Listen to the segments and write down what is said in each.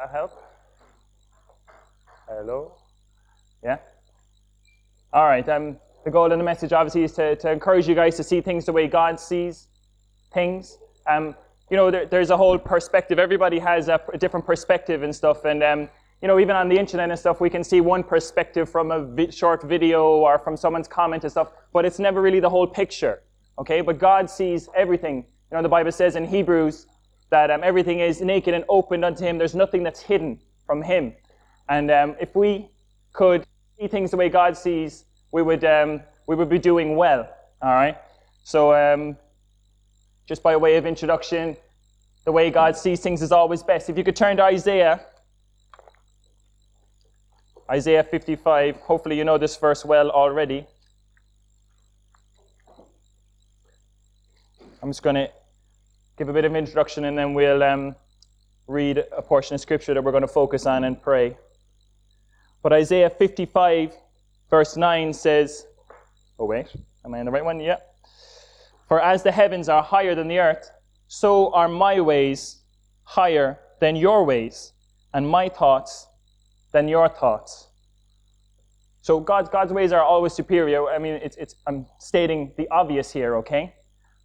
That help? Hello? Yeah? All right. Um, the goal of the message, obviously, is to, to encourage you guys to see things the way God sees things. Um, you know, there, there's a whole perspective. Everybody has a, a different perspective and stuff. And, um, you know, even on the internet and stuff, we can see one perspective from a vi- short video or from someone's comment and stuff, but it's never really the whole picture. Okay? But God sees everything. You know, the Bible says in Hebrews that um, everything is naked and opened unto Him. There's nothing that's hidden from Him. And um, if we could see things the way God sees, we would, um, we would be doing well. All right? So, um, just by way of introduction, the way God sees things is always best. If you could turn to Isaiah, Isaiah 55. Hopefully, you know this verse well already. I'm just going to give a bit of introduction and then we'll um, read a portion of scripture that we're going to focus on and pray. But Isaiah 55, verse 9 says, Oh, wait, am I in the right one? Yeah. For as the heavens are higher than the earth, so are my ways higher than your ways, and my thoughts than your thoughts. So God's, God's ways are always superior. I mean, it's, it's, I'm stating the obvious here, okay?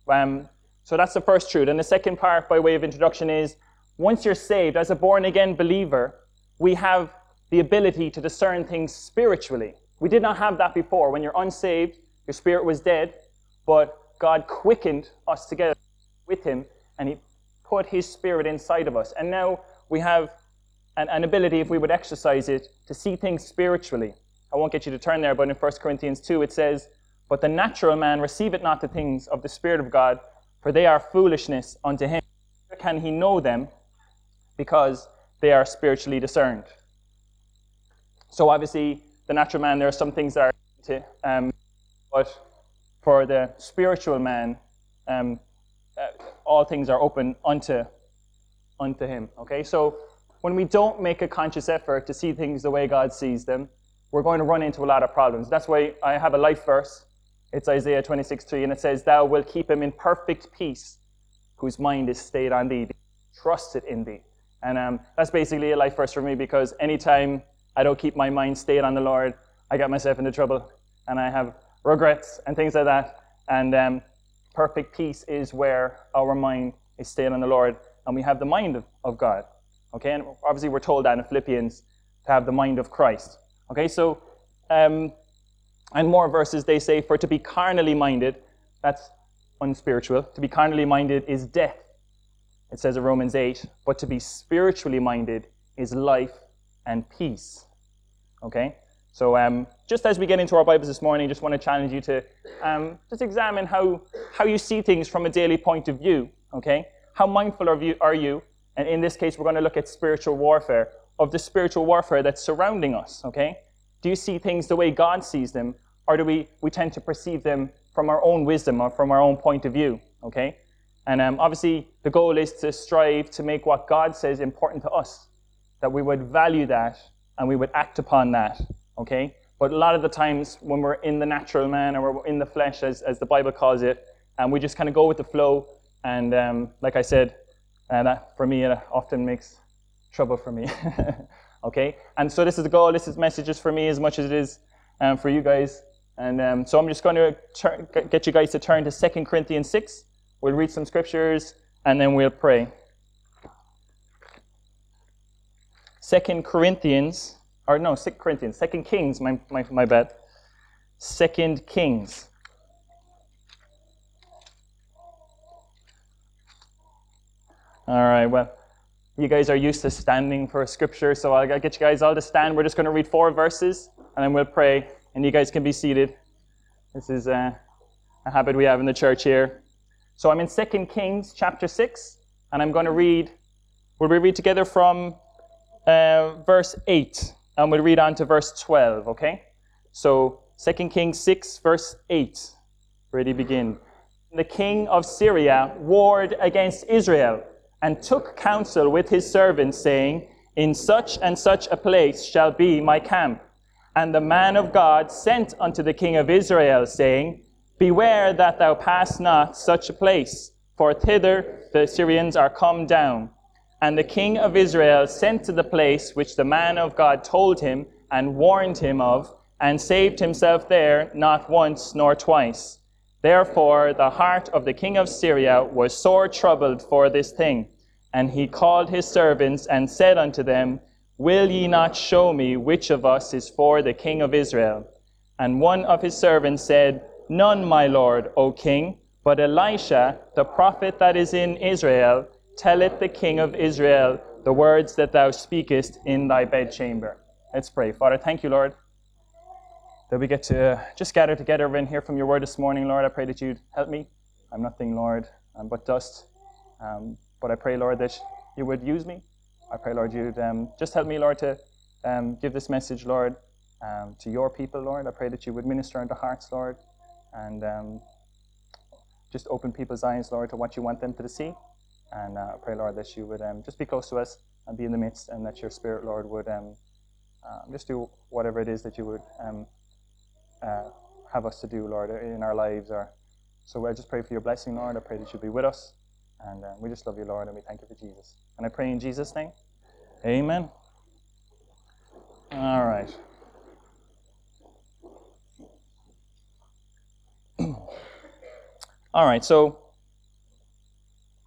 Um, so that's the first truth. And the second part, by way of introduction, is once you're saved, as a born again believer, we have the ability to discern things spiritually. We did not have that before. When you're unsaved, your spirit was dead, but God quickened us together with Him, and He put His Spirit inside of us. And now we have an, an ability, if we would exercise it, to see things spiritually. I won't get you to turn there, but in 1 Corinthians 2 it says, But the natural man receiveth not the things of the Spirit of God, for they are foolishness unto him. How can he know them? Because they are spiritually discerned. So obviously, the natural man, there are some things that are to, um, but for the spiritual man, um, uh, all things are open unto unto him. Okay, so when we don't make a conscious effort to see things the way God sees them, we're going to run into a lot of problems. That's why I have a life verse. It's Isaiah 26, 3, and it says, Thou wilt keep him in perfect peace, whose mind is stayed on thee, trusted in thee. And um, that's basically a life verse for me because anytime I don't keep my mind stayed on the Lord, I get myself into trouble and I have regrets and things like that. And um, perfect peace is where our mind is stayed on the Lord and we have the mind of, of God. Okay, and obviously we're told that in Philippians to have the mind of Christ. Okay, so, um, and more verses they say, for to be carnally minded, that's unspiritual. To be carnally minded is death. It says in Romans 8, but to be spiritually minded is life and peace. Okay? So, um, just as we get into our Bibles this morning, I just want to challenge you to um, just examine how, how you see things from a daily point of view. Okay? How mindful are you, are you? And in this case, we're going to look at spiritual warfare, of the spiritual warfare that's surrounding us. Okay? Do you see things the way God sees them, or do we, we tend to perceive them from our own wisdom or from our own point of view? Okay? And um, obviously, the goal is to strive to make what God says important to us, that we would value that and we would act upon that. Okay? But a lot of the times when we're in the natural man or we're in the flesh, as, as the Bible calls it, and we just kind of go with the flow. And um, like I said, uh, that for me, it often makes trouble for me. okay? And so this is the goal. This is messages for me as much as it is um, for you guys. And um, so I'm just going to get you guys to turn to 2 Corinthians 6. We'll read some scriptures and then we'll pray. 2 Corinthians, or no, 2 Corinthians, 2 Kings, my, my, my bad. 2 Kings. All right, well, you guys are used to standing for scripture, so I'll get you guys all to stand. We're just going to read four verses and then we'll pray, and you guys can be seated. This is uh, a habit we have in the church here. So I'm in 2 Kings chapter 6, and I'm going to read, will we read together from uh, verse 8, and we'll read on to verse 12, okay? So 2 Kings 6, verse 8. Ready, begin. The king of Syria warred against Israel and took counsel with his servants, saying, In such and such a place shall be my camp. And the man of God sent unto the king of Israel, saying, Beware that thou pass not such a place, for thither the Syrians are come down. And the king of Israel sent to the place which the man of God told him and warned him of, and saved himself there not once nor twice. Therefore the heart of the king of Syria was sore troubled for this thing. And he called his servants and said unto them, Will ye not show me which of us is for the king of Israel? And one of his servants said, None, my lord, O king, but Elisha, the prophet that is in Israel, telleth the king of Israel the words that thou speakest in thy bedchamber. Let's pray. Father, thank you, Lord, that we get to just gather together and hear from your word this morning, Lord. I pray that you'd help me. I'm nothing, Lord, um, but dust. Um, but I pray, Lord, that you would use me. I pray, Lord, you'd um, just help me, Lord, to um, give this message, Lord, um, to your people, Lord. I pray that you would minister into hearts, Lord, and um, just open people's eyes, Lord, to what you want them to see. And uh, I pray, Lord, that you would just be close to us and be in the midst, and that your Spirit, Lord, would uh, just do whatever it is that you would uh, have us to do, Lord, in our lives. Or so I just pray for your blessing, Lord. I pray that you'll be with us, and uh, we just love you, Lord, and we thank you for Jesus. And I pray in Jesus' name, Amen. All right. All right, so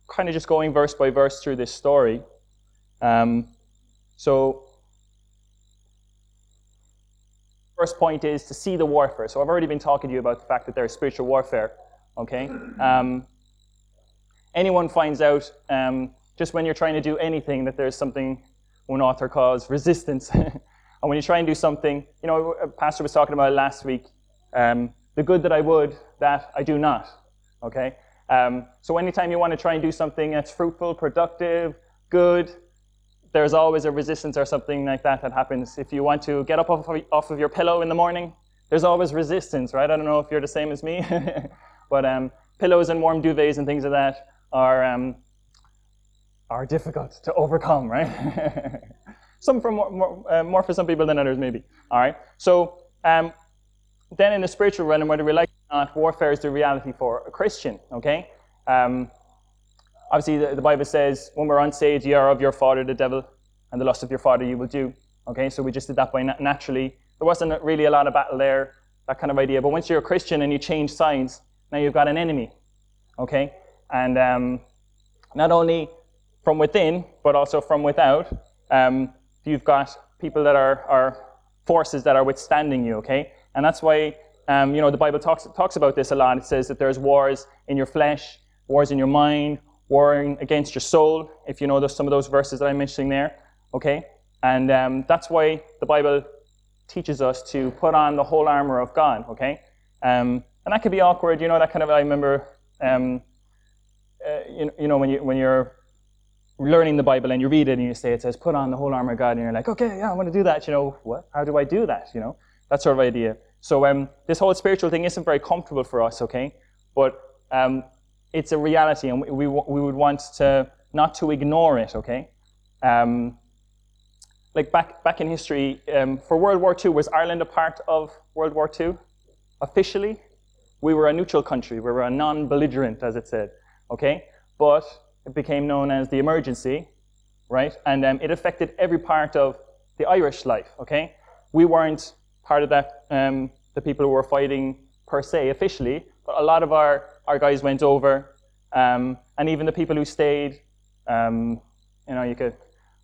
kind of just going verse by verse through this story. Um, so First point is to see the warfare. So I've already been talking to you about the fact that there's spiritual warfare. Okay. Um, anyone finds out um, just when you're trying to do anything that there's something one author calls resistance. and when you try and do something, you know, a pastor was talking about last week. Um, the good that I would, that I do not. Okay. Um, so anytime you want to try and do something that's fruitful, productive, good, there's always a resistance or something like that that happens. If you want to get up off of, your pillow in the morning, there's always resistance, right? I don't know if you're the same as me, but um, pillows and warm duvets and things like that are um, are difficult to overcome, right? some for more, more, uh, more, for some people than others, maybe. All right. So um, then in the spiritual realm, whether we like it or not, warfare is the reality for a Christian. Okay. Um, obviously the, the, Bible says, when we're unsaved, ye are of your father the devil, and the lust of your father you will do. Okay, so we just did that by naturally. There wasn't really a lot of battle there, that kind of idea. But once you're a Christian and you change sides, now you've got an enemy. Okay, and um, not only from within, but also from without, um, you've got people that are, are forces that are withstanding you. Okay, and that's why um, you know the Bible talks talks about this a lot. It says that there's wars in your flesh, wars in your mind, warring against your soul, if you know those, some of those verses that I'm mentioning there. Okay? And um, that's why the Bible teaches us to put on the whole armor of God. Okay? Um, and that could be awkward, you know, that kind of, I remember, um, uh, you, you know, when, you, when you're learning the Bible and you read it and you say it says, put on the whole armor of God, and you're like, okay, yeah, I want to do that. You know, what? How do I do that? You know, that sort of idea. So um, this whole spiritual thing isn't very comfortable for us, okay? But um, it's a reality, and we, we, we would want to not to ignore it. Okay, um, like back back in history, um, for World War II, was Ireland a part of World War II? Officially, we were a neutral country. We were a non-belligerent, as it said. Okay, but it became known as the emergency, right? And um, it affected every part of the Irish life. Okay, we weren't part of that. Um, the people who were fighting per se officially, but a lot of our our guys went over, um, and even the people who stayed, um, you know, you could.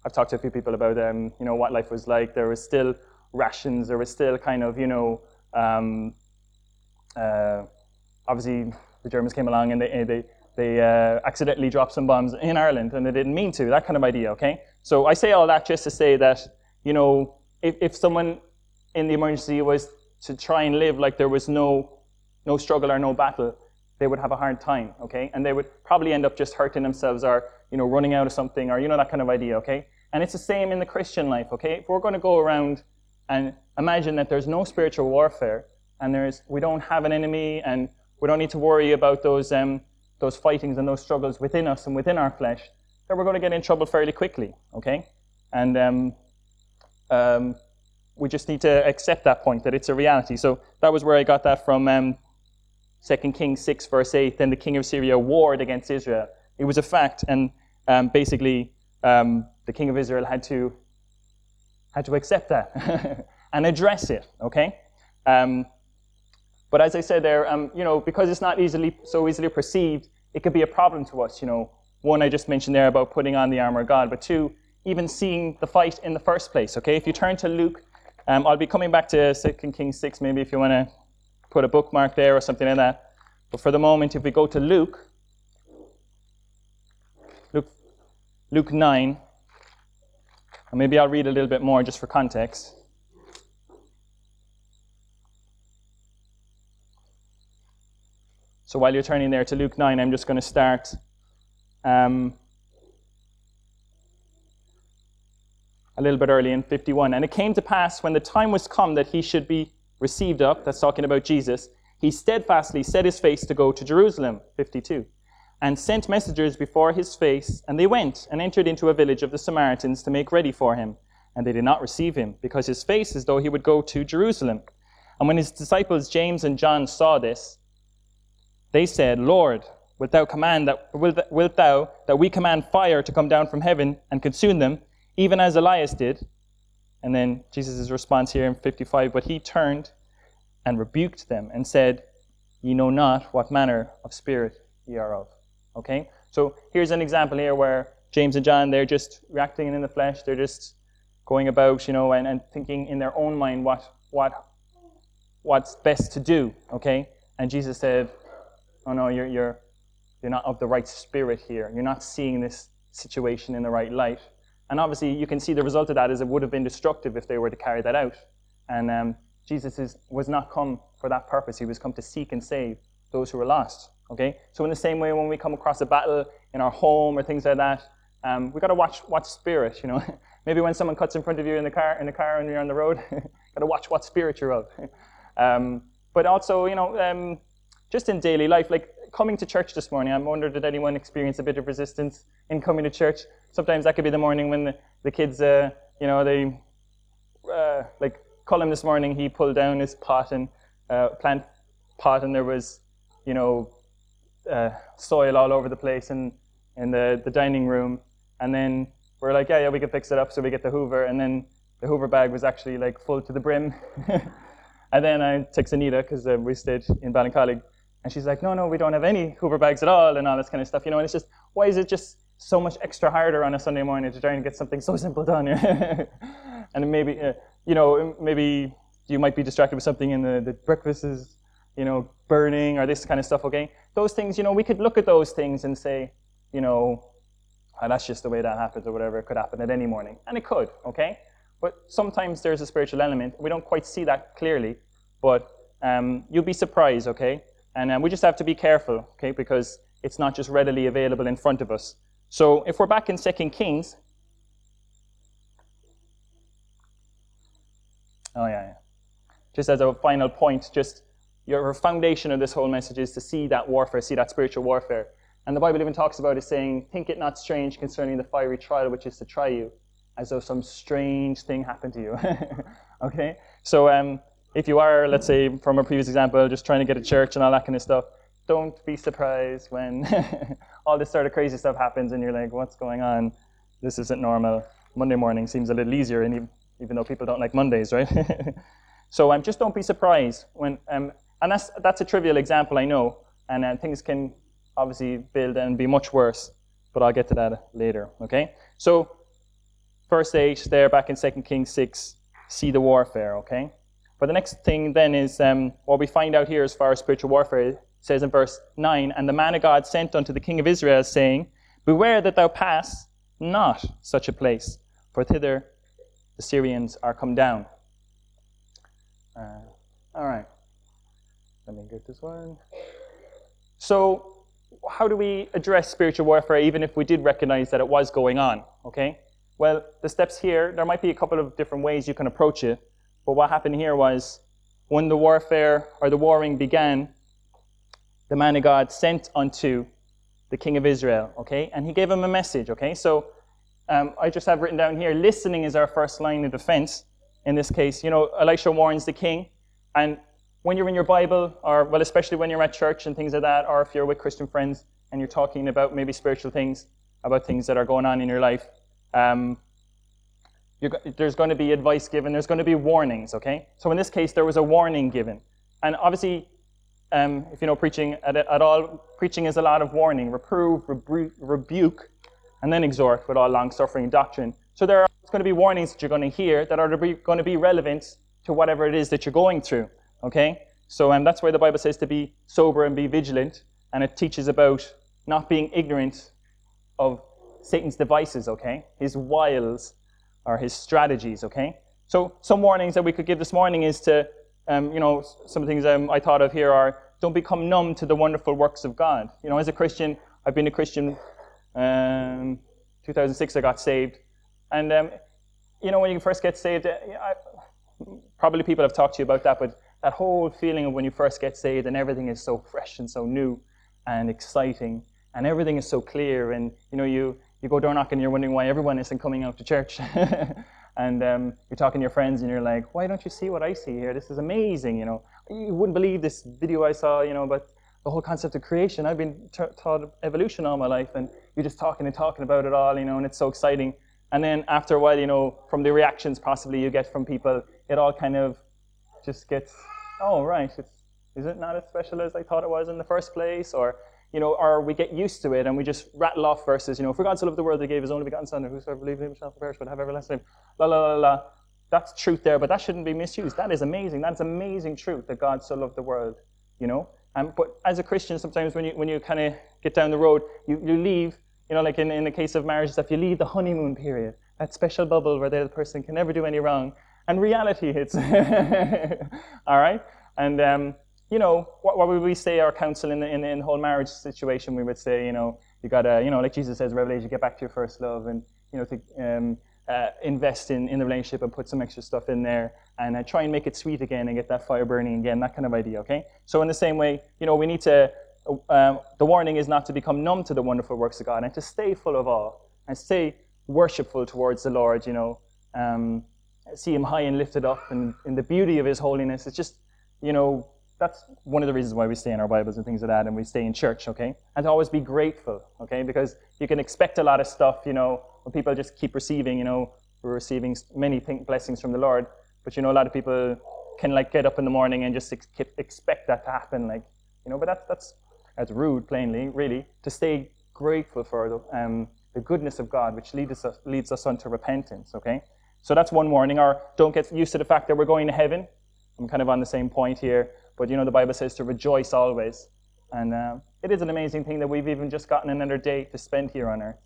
I've talked to a few people about, um, you know, what life was like. There was still rations. There was still kind of, you know, um, uh, obviously the Germans came along and they they they uh, accidentally dropped some bombs in Ireland and they didn't mean to. That kind of idea. Okay. So I say all that just to say that, you know, if if someone in the emergency was to try and live like there was no no struggle or no battle, they would have a hard time, okay? And they would probably end up just hurting themselves or, you know, running out of something or, you know, that kind of idea, okay? And it's the same in the Christian life, okay? If we're going to go around and imagine that there's no spiritual warfare and there's, we don't have an enemy and we don't need to worry about those, um, those fightings and those struggles within us and within our flesh, then we're going to get in trouble fairly quickly, okay? And um, um, we just need to accept that point, that it's a reality. So that was where I got that from um, 2 Kings 6, verse 8, then the king of Syria warred against Israel. It was a fact, and um, basically, um, the king of Israel had to had to accept that and address it. Okay, um, but as I said there, um, you know, because it's not easily so easily perceived, it could be a problem to us. You know, one I just mentioned there about putting on the armor of God, but two, even seeing the fight in the first place. Okay, if you turn to Luke, um, I'll be coming back to Second Kings six, maybe if you want to put a bookmark there or something like that. But for the moment, if we go to Luke, Luke, Luke nine, and maybe I'll read a little bit more just for context. So while you're turning there to Luke 9, I'm just going to start um, a little bit early in 51. And it came to pass when the time was come that he should be received up, that's talking about Jesus, he steadfastly set his face to go to Jerusalem, 52, and sent messengers before his face, and they went and entered into a village of the Samaritans to make ready for him. And they did not receive him, because his face as though he would go to Jerusalem. And when his disciples James and John saw this, they said, Lord, wilt thou command that wilt, wilt thou that we command fire to come down from heaven and consume them, even as Elias did? And then Jesus' response here in 55, but he turned and rebuked them and said, Ye know not what manner of spirit ye are of. Okay? So here's an example here where James and John, they're just reacting in the flesh, they're just going about, you know, and, and thinking in their own mind what what what's best to do. Okay? And Jesus said, oh no, you're, you're, you're not of the right spirit here. You're not seeing this situation in the right light. And obviously, you can see the result of that is it would have been destructive if they were to carry that out. And um, Jesus is, was not come for that purpose. He was come to seek and save those who were lost. Okay? So in the same way, when we come across a battle in our home or things like that, um, we got to watch watch spirit. You know, maybe when someone cuts in front of you in the car in the car and you're on the road, got to watch what spirit you're of. um, but also, you know, um, just in daily life, like coming to church this morning, I wonder did anyone experience a bit of resistance in coming to church? Sometimes that could be the morning when the, the kids, uh, you know, they, uh, like Colin this morning, he pulled down his pot and uh, plant pot, and there was, you know, uh, soil all over the place in, in the, the dining room. And then we're like, yeah, yeah, we can fix it up. So we get the Hoover, and then the Hoover bag was actually like full to the brim. and then I text Anita because uh, we stayed in Ballincollig and she's like, no, no, we don't have any Hoover bags at all and all this kind of stuff. You know, and it's just, why is it just so much extra harder on a Sunday morning to try and get something so simple done? and maybe, uh, you know, maybe you might be distracted with something and the, the breakfast is, you know, burning or this kind of stuff, okay? Those things, you know, we could look at those things and say, you know, oh, that's just the way that happens or whatever. It could happen at any morning. And it could, okay? But sometimes there's a spiritual element. We don't quite see that clearly, but um, you'll be surprised, okay? And um, we just have to be careful, okay, because it's not just readily available in front of us. So if we're back in 2 Kings. Oh, yeah, yeah. Just as a final point, just your foundation of this whole message is to see that warfare, see that spiritual warfare. And the Bible even talks about it saying, Think it not strange concerning the fiery trial which is to try you, as though some strange thing happened to you. okay? So um, if you are, let's say, from a previous example, just trying to get a church and all that kind of stuff, don't be surprised when all this sort of crazy stuff happens and you're like, what's going on? This isn't normal. Monday morning seems a little easier, and even, though people don't like Mondays, right? so um, just don't be surprised when, um, and that's that's a trivial example, I know, and uh, things can obviously build and be much worse, but I'll get to that later. Okay, so first eight there, back in Second Kings six, see the warfare. Okay. But the next thing then is um, what we find out here as far as spiritual warfare says in verse 9 And the man of God sent unto the king of Israel, saying, Beware that thou pass not such a place, for thither the Syrians are come down. Uh, all right. Let me get this one. So, how do we address spiritual warfare even if we did recognize that it was going on? Okay? Well, the steps here, there might be a couple of different ways you can approach it. But what happened here was when the warfare or the warring began, the man of God sent unto the king of Israel, okay? And he gave him a message, okay? So um, I just have written down here listening is our first line of defense. In this case, you know, Elisha warns the king. And when you're in your Bible, or, well, especially when you're at church and things like that, or if you're with Christian friends and you're talking about maybe spiritual things, about things that are going on in your life, um, there's going to be advice given, there's going to be warnings, okay? So in this case, there was a warning given. And obviously, um, if you know preaching at, at, all, preaching is a lot of warning, reprove, rebu- rebuke, and then exhort with all long suffering doctrine. So there are going to be warnings that you're going to hear that are going to be relevant to whatever it is that you're going through, okay? So um, that's why the Bible says to be sober and be vigilant, and it teaches about not being ignorant of Satan's devices, okay? His wiles or his strategies, okay? So some warnings that we could give this morning is to, um, you know, some things um, I thought of here are don't become numb to the wonderful works of God. You know, as a Christian, I've been a Christian. Um, 2006, I got saved, and um, you know, when you first get saved, uh, I, probably people have talked to you about that, but that whole feeling of when you first get saved and everything is so fresh and so new and exciting and everything is so clear and you know you you go door knocking you're wondering why everyone isn't coming out to church. and um, you're talking to your friends and you're like, why don't you see what I see here? This is amazing, you know. You wouldn't believe this video I saw, you know, but the whole concept of creation. I've been t- taught evolution all my life, and you're just talking and talking about it all, you know, and it's so exciting. And then after a while, you know, from the reactions possibly you get from people, it all kind of just gets, oh, right, it's, is it not as special as I thought it was in the first place? Or you know, or we get used to it and we just rattle off verses, you know, for God so loved the world, that he gave his only begotten Son, and whosoever believes in him shall not perish but have everlasting life. La la la la. That's truth there, but that shouldn't be misused. That is amazing. That's amazing truth that God so loved the world, you know. Um, but as a Christian, sometimes when you when you kind of get down the road, you, you leave, you know, like in, in the case of marriage stuff, you leave the honeymoon period, that special bubble where the other person can never do any wrong, and reality hits. All right, and um, you know, what, what would we say our counsel in the, in, in the whole marriage situation? We would say, you know, you gotta, you know, like Jesus says, Revelation, get back to your first love, and you know, to um, uh, invest in, in the relationship and put some extra stuff in there, and uh, try and make it sweet again and get that fire burning again, that kind of idea. Okay. So in the same way, you know, we need to. Um, the warning is not to become numb to the wonderful works of God and to stay full of awe and stay worshipful towards the Lord. You know, um, see Him high and lifted up, and in the beauty of His holiness. It's just, you know, that's one of the reasons why we stay in our Bibles and things like that, and we stay in church, okay? And to always be grateful, okay? Because you can expect a lot of stuff, you know, when people just keep receiving, you know, we're receiving many blessings from the Lord, but you know, a lot of people can like get up in the morning and just ex- expect that to happen, like, you know, but that's that's that's rude, plainly, really, to stay grateful for the, um, the goodness of God, which leads us leads us unto repentance, okay? So that's one warning. Or don't get used to the fact that we're going to heaven. I'm kind of on the same point here. But you know, the Bible says to rejoice always. And uh, it is an amazing thing that we've even just gotten another day to spend here on earth.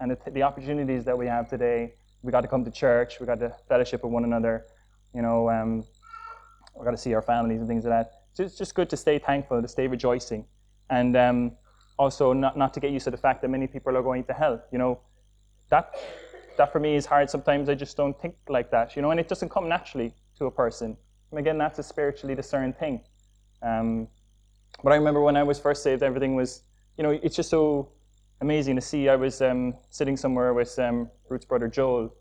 And the, the opportunities that we have today, we got to come to church, we got to fellowship with one another, you know, um, we got to see our families and things like that. So it's just good to stay thankful, to stay rejoicing. And um, also not, not to get used to the fact that many people are going to hell. You know, that, that for me is hard. Sometimes I just don't think like that, you know, and it doesn't come naturally to a person. And again, that's a spiritually discerned thing. Um, but I remember when I was first saved, everything was, you know, it's just so amazing to see. I was um, sitting somewhere with um, Ruth's brother Joel,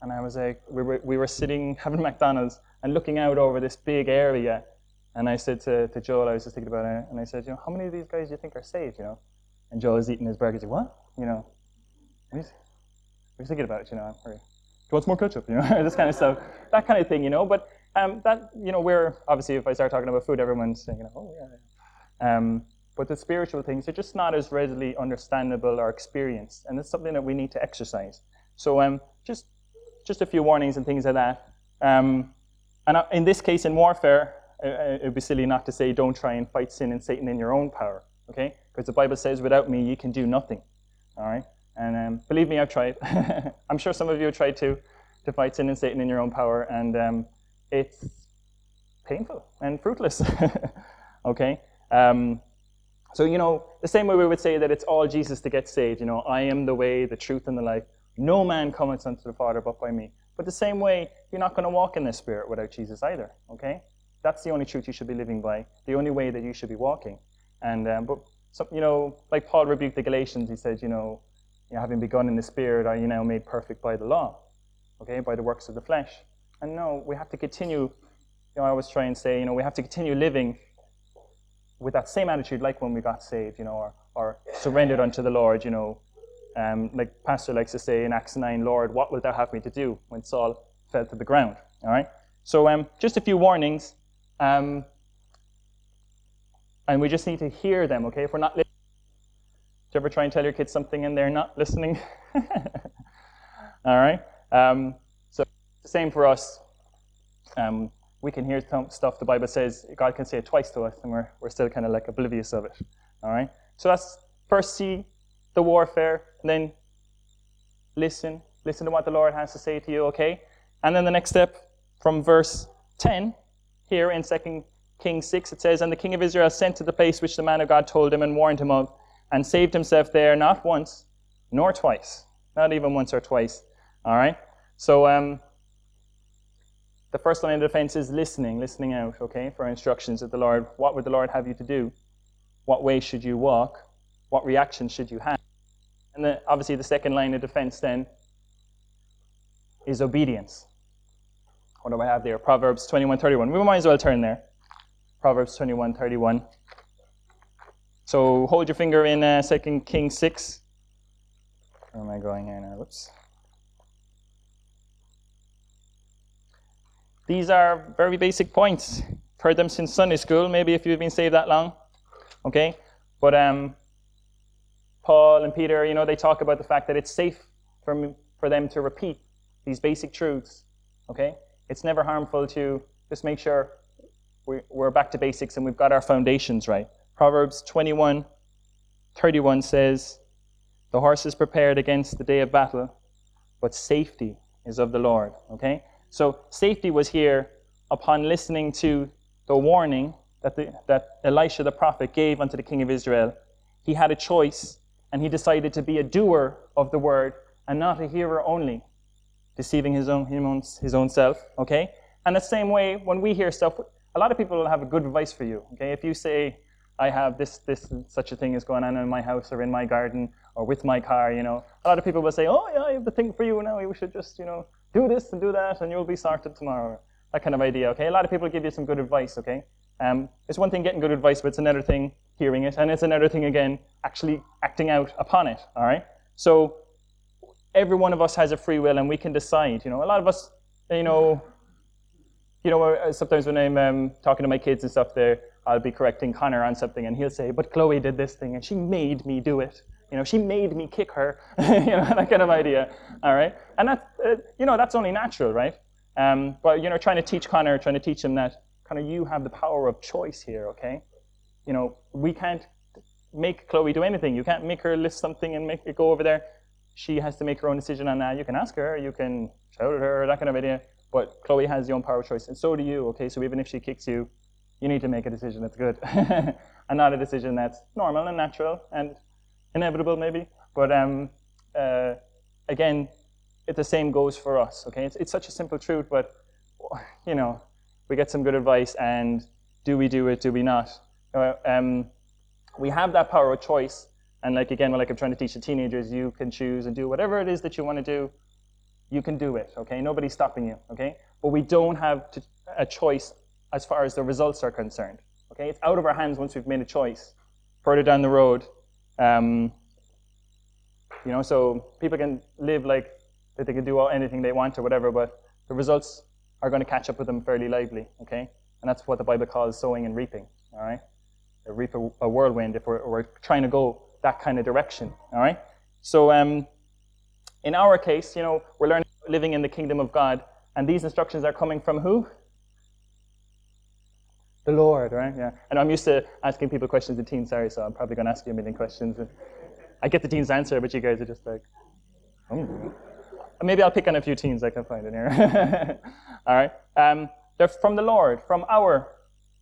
and I was like, we were, we were sitting having McDonald's and looking out over this big area. And I said to, to Joel, I was just thinking about it, and I said, you know, how many of these guys do you think are saved, you know? And Joel is eating his burger. He's like, what? You know, are you thinking about it, you know? Or, do you want some more ketchup, you know? this kind of stuff. That kind of thing, you know? But um, that, you know, we're, obviously, if I start talking about food, everyone's saying, you know, oh, yeah. Um, but the spiritual things are just not as readily understandable or experienced. And it's something that we need to exercise. So um, just, just a few warnings and things like that. Um, and uh, in this case, in warfare, uh, uh, it would be silly not to say don't try and fight sin and Satan in your own power, okay? Because the Bible says, without me, you can do nothing, all right? And um, believe me, I've tried. I'm sure some of you have tried to, to fight sin and Satan in your own power. And um, it's painful and fruitless. okay? Um, so, you know, the same way we would say that it's all Jesus to get saved. You know, I am the way, the truth, and the life. No man cometh unto the Father but by me. But the same way, you're not going to walk in the Spirit without Jesus either. Okay? That's the only truth you should be living by. The only way that you should be walking. And um, but some, you know, like Paul rebuked the Galatians, he said, you know, you know, having begun in the Spirit, are you now made perfect by the law? Okay, by the works of the flesh. And no, we have to continue, you know, I always try and say, you know, we have to continue living with that same attitude like when we got saved, you know, or, or surrendered unto the Lord, you know, Um, like Pastor likes to say in Acts 9, Lord, what wilt thou have me to do when Saul fell to the ground? All right. So um, just a few warnings. Um, and we just need to hear them, okay? If we're not listening. Do you ever try and tell your kids something and they're not listening? All right. Um, the same for us. Um, we can hear stuff the Bible says God can say it twice to us, and we're we're still kind of like oblivious of it. All right. So that's first see the warfare, and then listen, listen to what the Lord has to say to you. Okay. And then the next step from verse 10 here in Second Kings 6, it says, And the king of Israel sent to the place which the man of God told him and warned him of, and saved himself there not once, nor twice. Not even once or twice. All right? So, um, the first line of defense is listening, listening out, okay, for instructions of the Lord. What would the Lord have you to do? What way should you walk? What reaction should you have? And then, obviously, the second line of defense then is obedience. What do I have there? Proverbs 21:31. We might as well turn there. Proverbs 21:31. So hold your finger in uh, 2 Kings 6. Where am I going here now? Whoops. These are very basic points. Heard them since Sunday school, maybe if you've been saved that long. Okay? But um, Paul and Peter, you know, they talk about the fact that it's safe for, for them to repeat these basic truths. Okay? It's never harmful to just make sure we're back to basics and we've got our foundations right. Proverbs 21 31 says, The horse is prepared against the day of battle, but safety is of the Lord. Okay? So safety was here upon listening to the warning that, the, that Elisha the prophet gave unto the king of Israel. He had a choice, and he decided to be a doer of the word and not a hearer only, deceiving his own, his own self. Okay? And the same way, when we hear stuff, a lot of people will have a good advice for you. Okay, if you say, I have this, this, such a thing is going on in my house or in my garden or with my car, you know, a lot of people will say, oh yeah, I have the thing for you now. You should just, you know, do this and do that, and you'll be sorted tomorrow. That kind of idea. Okay, a lot of people give you some good advice. Okay, um, it's one thing getting good advice, but it's another thing hearing it, and it's another thing again actually acting out upon it. All right. So every one of us has a free will, and we can decide. You know, a lot of us, you know you know, uh, sometimes when I'm um, talking to my kids and stuff, there, I'll be correcting Connor on something, and he'll say, "But Chloe did this thing, and she made me do it. You know, she made me kick her. you know, that kind of idea. All right, and that, uh, you know, that's only natural, right? Um, but you know, trying to teach Connor, trying to teach him that kind of you have the power of choice here. Okay, you know, we can't make Chloe do anything. You can't make her list something and make it go over there. She has to make her own decision on that. You can ask her, you can shout at her, that kind of idea. But Chloe has your own power of choice, and so do you. Okay, so even if she kicks you, you need to make a decision that's good, and not a decision that's normal and natural and inevitable, maybe. But um, uh, again, it, the same goes for us. Okay, it's, it's such a simple truth, but you know, we get some good advice, and do we do it? Do we not? Uh, um, we have that power of choice, and like again, like I'm trying to teach the teenagers, you can choose and do whatever it is that you want to do you can do it, okay? Nobody's stopping you, okay? But we don't have to, a choice as far as the results are concerned, okay? It's out of our hands once we've made a choice. Further down the road, um, you know, so people can live like that they can do anything they want or whatever, but the results are going to catch up with them fairly lively, okay? And that's what the Bible calls sowing and reaping, all right? A reap a, a whirlwind if we're, we're, trying to go that kind of direction, all right? So um, in our case, you know, we're learning living in the kingdom of God, and these instructions are coming from who? The Lord, right? Yeah. And I'm used to asking people questions in teens, sorry, so I'm probably going to ask you a million questions. I get the teens' answer, but you guys are just like, oh. Maybe I'll pick on a few teens I can find in here. all right. Um, they're from the Lord, from our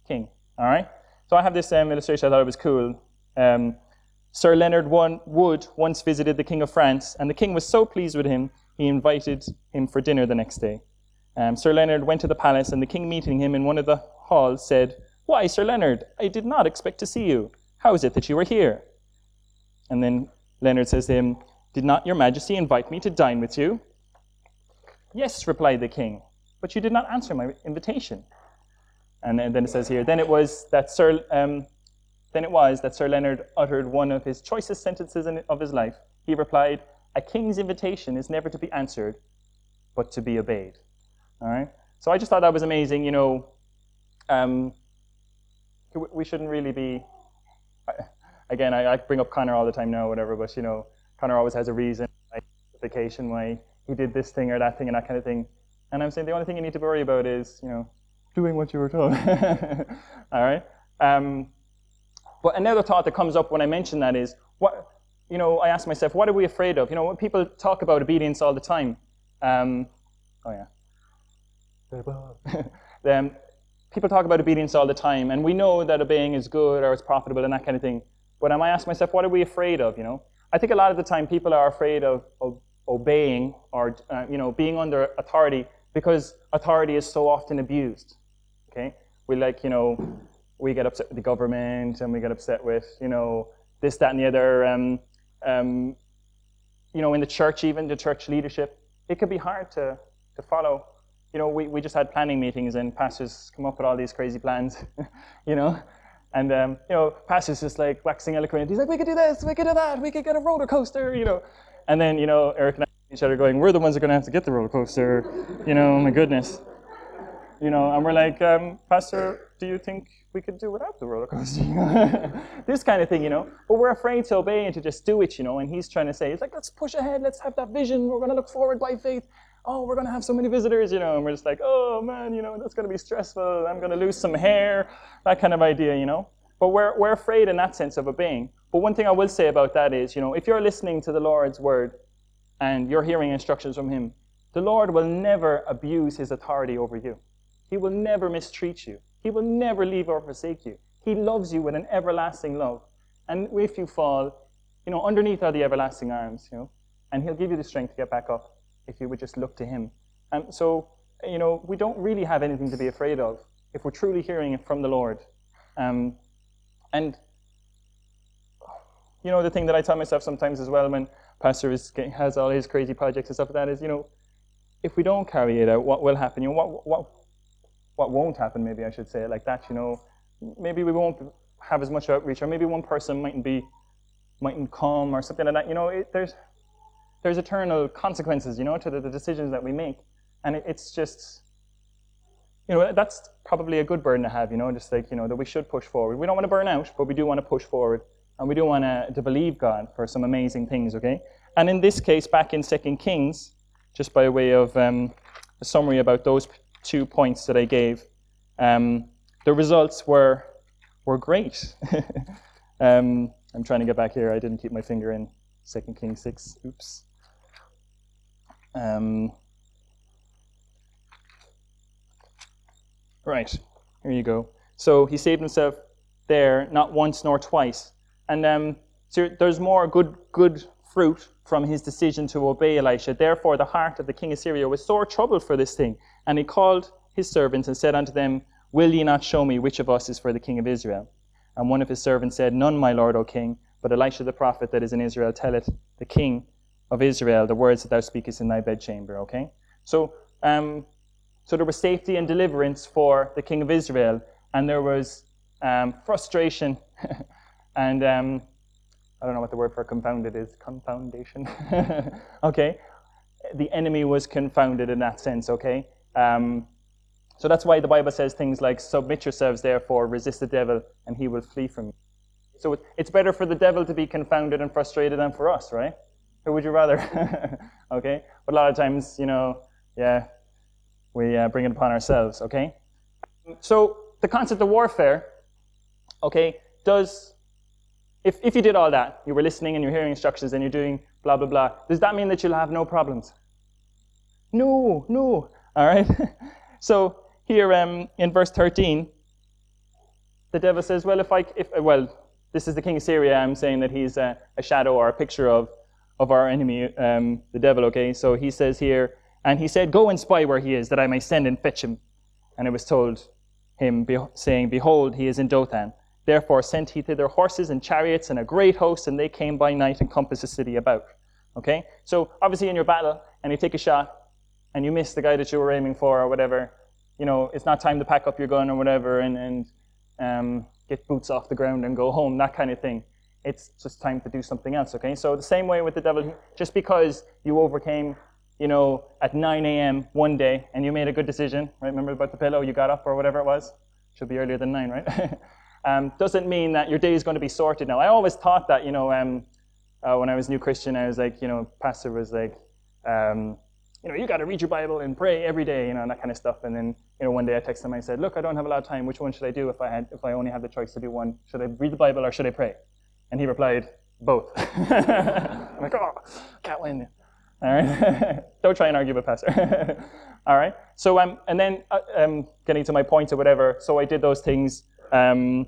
King. All right. So I have this um, illustration. I thought it was cool. Um, Sir Leonard Wood once visited the King of France, and the King was so pleased with him, he invited him for dinner the next day. Um, Sir Leonard went to the palace, and the King, meeting him in one of the halls, said, Why, Sir Leonard, I did not expect to see you. How is it that you are here? And then Leonard says to him, Did not your majesty invite me to dine with you? Yes, replied the king, but you did not answer my invitation. And then it says here, Then it was that Sir um, then it was that Sir Leonard uttered one of his choicest sentences of his life. He replied, A king's invitation is never to be answered, but to be obeyed. All right? So I just thought that was amazing. You know, um, we shouldn't really be. Again, I, I, bring up Connor all the time now, whatever, but you know, Connor always has a reason, like justification why he did this thing or that thing and that kind of thing. And I'm saying the only thing you need to worry about is, you know, doing what you were told. all right. Um, but another thought that comes up when I mention that is, what, you know, I ask myself, what are we afraid of? You know, people talk about obedience all the time. Um, oh yeah. then people talk about obedience all the time, and we know that obeying is good or it's profitable and that kind of thing. But I might ask myself, what are we afraid of? You know, I think a lot of the time people are afraid of, of obeying or uh, you know being under authority because authority is so often abused. Okay, we like you know we get upset with the government and we get upset with you know this, that, and the other. Um, um, you know, in the church, even the church leadership, it can be hard to to follow you know, we, we just had planning meetings and pastors come up with all these crazy plans, you know. And, um, you know, pastors just like waxing eloquent. He's like, we could do this, we could do that, we could get a roller coaster, you know. And then, you know, Eric and I each other going, we're the ones that are going to have to get the roller coaster, you know, oh my goodness. You know, and we're like, um, Pastor, do you think we could do without the roller coaster? this kind of thing, you know. But we're afraid to obey and to just do it, you know. And he's trying to say, he's like, let's push ahead, let's have that vision, we're going to look forward by faith oh, we're going to have so many visitors, you know, and we're just like, oh man, you know, that's going to be stressful. I'm going to lose some hair, that kind of idea, you know. But we're, we're afraid in that sense of obeying. But one thing I will say about that is, you know, if you're listening to the Lord's word and you're hearing instructions from Him, the Lord will never abuse His authority over you. He will never mistreat you. He will never leave or forsake you. He loves you with an everlasting love. And if you fall, you know, underneath are the everlasting arms, you know, and He'll give you the strength to get back up if you would just look to Him. Um, so, you know, we don't really have anything to be afraid of if we're truly hearing it from the Lord. Um, and, you know, the thing that I tell myself sometimes as well when Pastor is, has all his crazy projects and stuff like that is, you know, if we don't carry it out, what will happen? You know, what, what, what won't happen, maybe I should say it like that, you know. Maybe we won't have as much outreach, or maybe one person mightn't be, mightn't come, or something like that. You know, it, there's, there's eternal consequences, you know, to the, the decisions that we make. And it, it's just, you know, that's probably a good burden to have, you know, just like, you know, that we should push forward. We don't want to burn out, but we do want to push forward. And we do want to, to believe God for some amazing things, okay? And in this case, back in Second Kings, just by way of um, a summary about those two points that I gave, um, the results were, were great. um, I'm trying to get back here. I didn't keep my finger in Second Kings 6. Oops. Um, right, here you go. So he saved himself there, not once nor twice. And um, so there's more good, good fruit from his decision to obey Elisha. Therefore, the heart of the king of Syria was sore troubled for this thing. And he called his servants and said unto them, Will ye not show me which of us is for the king of Israel? And one of his servants said, None, my lord, O king, but Elisha the prophet that is in Israel telleth the king of Israel the words that thou speakest in thy bedchamber. Okay? So, um, so there was safety and deliverance for the king of Israel, and there was um, frustration and um, I don't know what the word for confounded is. Confoundation. okay? The enemy was confounded in that sense, okay? Um, so that's why the Bible says things like, Submit yourselves, therefore, resist the devil, and he will flee from you. So it's better for the devil to be confounded and frustrated than for us, right? Who would you rather? okay? But a lot of times, you know, yeah, we uh, bring it upon ourselves, okay? So the concept of warfare, okay, does, if, if you did all that, you were listening and you're hearing instructions and you're doing blah, blah, blah, does that mean that you'll have no problems? No, no, all right? so here um, in verse 13, the devil says, well, if I, if, well, this is the king of Syria. I'm saying that he's a, a shadow or a picture of of our enemy, um, the devil, okay? So he says here, and he said, Go and spy where he is, that I may send and fetch him. And it was told him, saying, Behold, he is in Dothan. Therefore sent he thither horses and chariots and a great host, and they came by night and compassed the city about. Okay? So obviously in your battle, and you take a shot, and you miss the guy that you were aiming for or whatever, you know, it's not time to pack up your gun or whatever and, and um, get boots off the ground and go home, that kind of thing. It's just time to do something else, okay? So the same way with the devil, just because you overcame, you know, at 9 a.m. one day and you made a good decision, right? Remember about the pillow, you got up or whatever it was? Should be earlier than 9, right? um, doesn't mean that your day is going to be sorted now. I always thought that, you know, um, uh, when I was new Christian, I was like, you know, pastor was like, um, you know, you got to read your Bible and pray every day, you know, and that kind of stuff. And then, you know, one day I texted him. I said, look, I don't have a lot of time. Which one should I do if I had, if I only have the choice to do one? Should I read the Bible or should I pray? And he replied, both. I'm like, oh, can't win. All right, don't try and argue with pastor. All right. So um, and then uh, um, getting to my point or whatever. So I did those things, um,